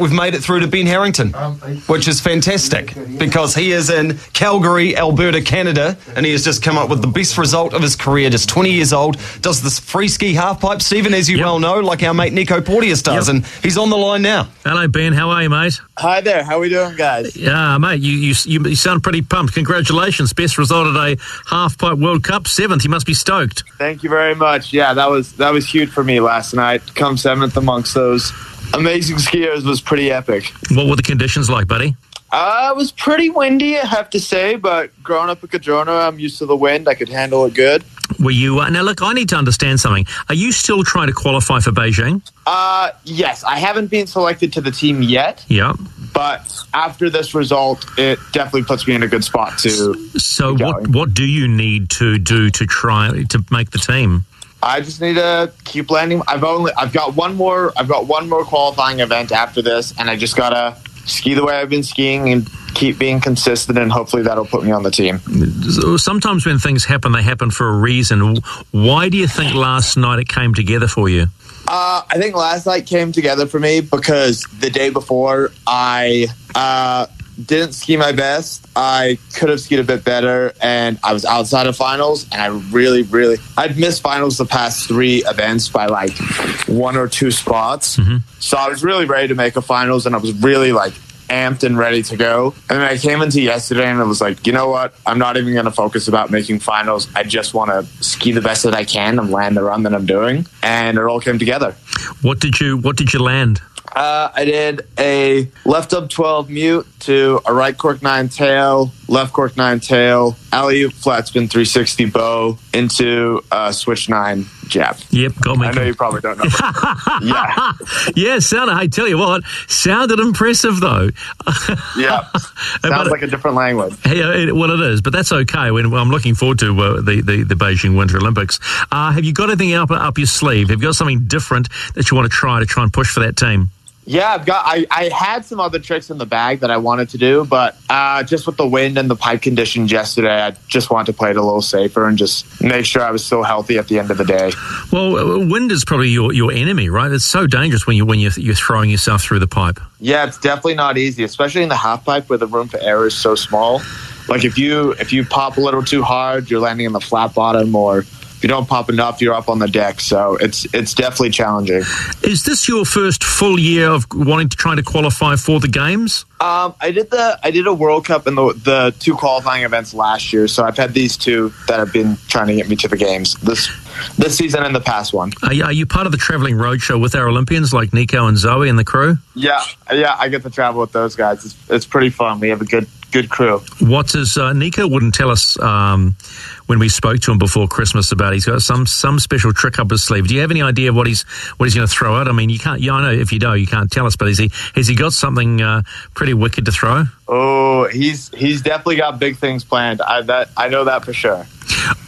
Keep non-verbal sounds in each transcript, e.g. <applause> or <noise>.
We've made it through to Ben Harrington, which is fantastic because he is in Calgary, Alberta, Canada, and he has just come up with the best result of his career. Just 20 years old, does this free ski half pipe, Stephen, as you Yep. well know, like our mate Nico Porteous does, Yep. and he's on the line now. Hello, Ben. How are you, mate? Hi there. How are we doing, guys? Yeah, mate. You, you you you sound pretty pumped. Congratulations. Best result at a half pipe World Cup, seventh. You must be stoked. Thank you very much. Yeah, that was that was huge for me last night. Come seventh amongst those amazing skiers was pretty epic. What were the conditions like, buddy? Uh, it was pretty windy, I have to say, but growing up in Cardrona, I'm used to the wind. I could handle it good. Were you uh, now? Look, I need to understand something. Are you still trying to qualify for Beijing? Uh, yes, I haven't been selected to the team yet, Yeah. but after this result, it definitely puts me in a good spot to. So what going. what do you need to do to try to make the team? I just need to keep landing. I've only I've got one more I've got one more qualifying event after this, and I just gotta ski the way I've been skiing and keep being consistent, and hopefully that'll put me on the team. Sometimes when things happen, they happen for a reason. Why do you think last night it came together for you? Uh, I think last night came together for me because the day before I uh, didn't ski my best. I could have skied a bit better, and I was outside of finals. And I really, really, I'd missed finals the past three events by like one or two spots. Mm-hmm. So I was really ready to make a finals, and I was really like amped and ready to go. And then I came into yesterday and I was like, you know what? I'm not even going to focus about making finals. I just want to ski the best that I can and land the run that I'm doing. And it all came together. What did you What did you land? Uh, I did a left up 12 mute to a right cork 9 tail, left cork 9 tail, alley oop flat spin 360 bow into uh, switch 9 jab. Yep, got me. I know you probably don't know. <laughs> yeah, yeah, sounded. Hey, tell you what, sounded impressive though. <laughs> yeah. <laughs> Sounds like a different language. Hey, uh, well, it is, but that's okay. When I'm looking forward to uh, the, the the Beijing Winter Olympics. Uh, have you got anything up up your sleeve? Have you got something different that you want to try to try and push for that team? Yeah, I've got. I, I had some other tricks in the bag that I wanted to do, but uh, just with the wind and the pipe conditions yesterday, I just wanted to play it a little safer and just make sure I was still healthy at the end of the day. Well, uh, wind is probably your, your enemy, right? It's so dangerous when you when you're, you're throwing yourself through the pipe. Yeah, it's definitely not easy, especially in the half pipe where the room for error is so small. Like if you if you pop a little too hard, you're landing in the flat bottom, or you don't pop enough, you're up on the deck. So it's it's definitely challenging. Is this your first full year of wanting to try to qualify for the games? Um, I did the I did a World Cup and the the two qualifying events last year, so I've had these two that have been trying to get me to the games this this season and the past one. Are you, are you part of the traveling roadshow with our Olympians like Nico and Zoi and the crew? Yeah, yeah, I get to travel with those guys. It's, it's pretty fun. We have a good good crew. What is uh, Nico wouldn't tell us um, when we spoke to him before Christmas about he's got some some special trick up his sleeve. Do you have any idea what he's what he's going to throw out? I mean, you can't. Yeah, I know if you do, you can't tell us. But is he has he got something uh, pretty wicked to throw? Oh, he's he's definitely got big things planned. I that I know that for sure.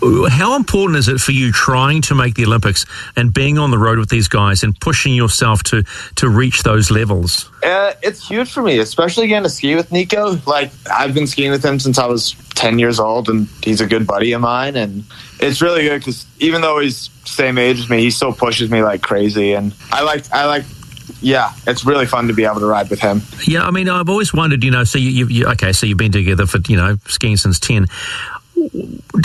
How important is it for you trying to make the Olympics and being on the road with these guys and pushing yourself to to reach those levels? Uh, it's huge for me, especially getting to ski with Nico. Like I've been skiing with him since I was ten years old, and he's a good buddy of mine. And it's really good because even though he's same age as me, he still pushes me like crazy. And I like I like. Yeah, it's really fun to be able to ride with him. Yeah, I mean, I've always wondered, you know, so you, you, you okay, so you've been together for you know skiing since ten.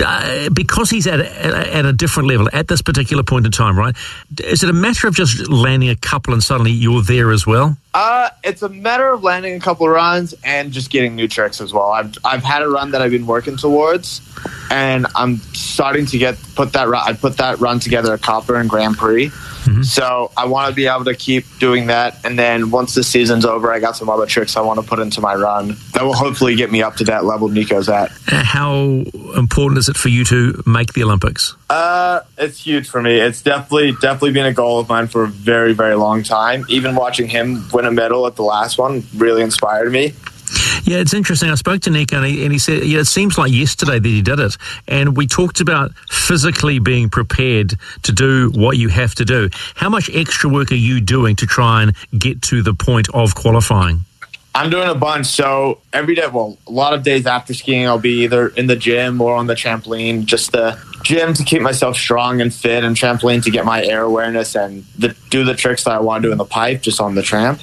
Uh, because he's at a, at a different level at this particular point in time, right? Is it a matter of just landing a couple and suddenly you're there as well? Uh, it's a matter of landing a couple of runs and just getting new tricks as well. I've I've had a run that I've been working towards, and I'm starting to get put that run. I put that run together at Copper and Grand Prix. Mm-hmm. So I want to be able to keep doing that, and then once the season's over, I got some other tricks I want to put into my run that will hopefully get me up to that level Nico's at. How important is it for you to make the Olympics? Uh, it's huge for me. It's definitely definitely been a goal of mine for a very very long time. Even watching him win a medal at the last one really inspired me. Yeah, it's interesting. I spoke to Nick and he, and he said, yeah, it seems like yesterday that he did it. And we talked about physically being prepared to do what you have to do. How much extra work are you doing to try and get to the point of qualifying? I'm doing a bunch. So every day, well, a lot of days after skiing, I'll be either in the gym or on the trampoline, just the gym to keep myself strong and fit, and trampoline to get my air awareness and the, do the tricks that I want to do in the pipe just on the tramp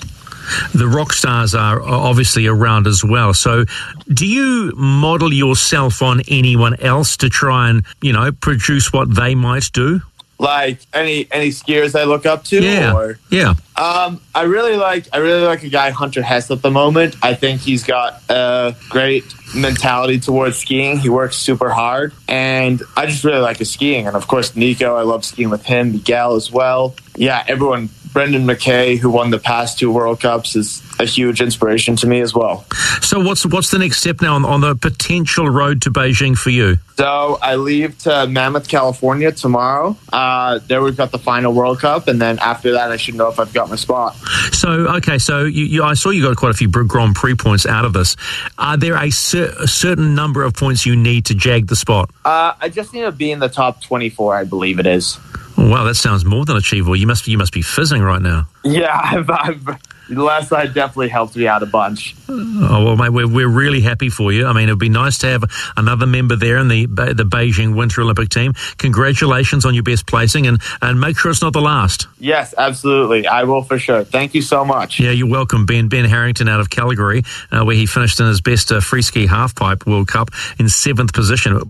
the rock stars are obviously around as well. So, do you model yourself on anyone else to try and you know produce what they might do? Like any any skiers I look up to? Yeah, or, yeah. Um, I really like I really like a guy Hunter Hess at the moment. I think he's got a great mentality towards skiing. He works super hard, and I just really like his skiing. And of course, Nico, I love skiing with him. Miguel as well. Yeah, everyone Brendan Mackay, who won the past two World Cups, is a huge inspiration to me as well. So, what's what's the next step now on, on the potential road to Beijing for you? So, I leave to Mammoth, California tomorrow. Uh, there we've got the final World Cup, and then after that, I should know if I've got my spot. So, okay, so you, you, I saw you got quite a few Grand Prix points out of this. Are there a, cer- a certain number of points you need to jag the spot? Uh, I just need to be in the top twenty-four, I believe it is. Wow, that sounds more than achievable. You must you must be fizzing right now. Yeah, <laughs> I've, I've, the last night definitely helped me out a bunch. Oh well, mate, we're, we're really happy for you. I mean, it'd be nice to have another member there in the the Beijing Winter Olympic team. Congratulations on your best placing, and and make sure it's not the last. Yes, absolutely, I will for sure. Thank you so much. Yeah, you're welcome, Ben. Ben Harrington out of Calgary, uh, where he finished in his best uh, free ski halfpipe World Cup in seventh position.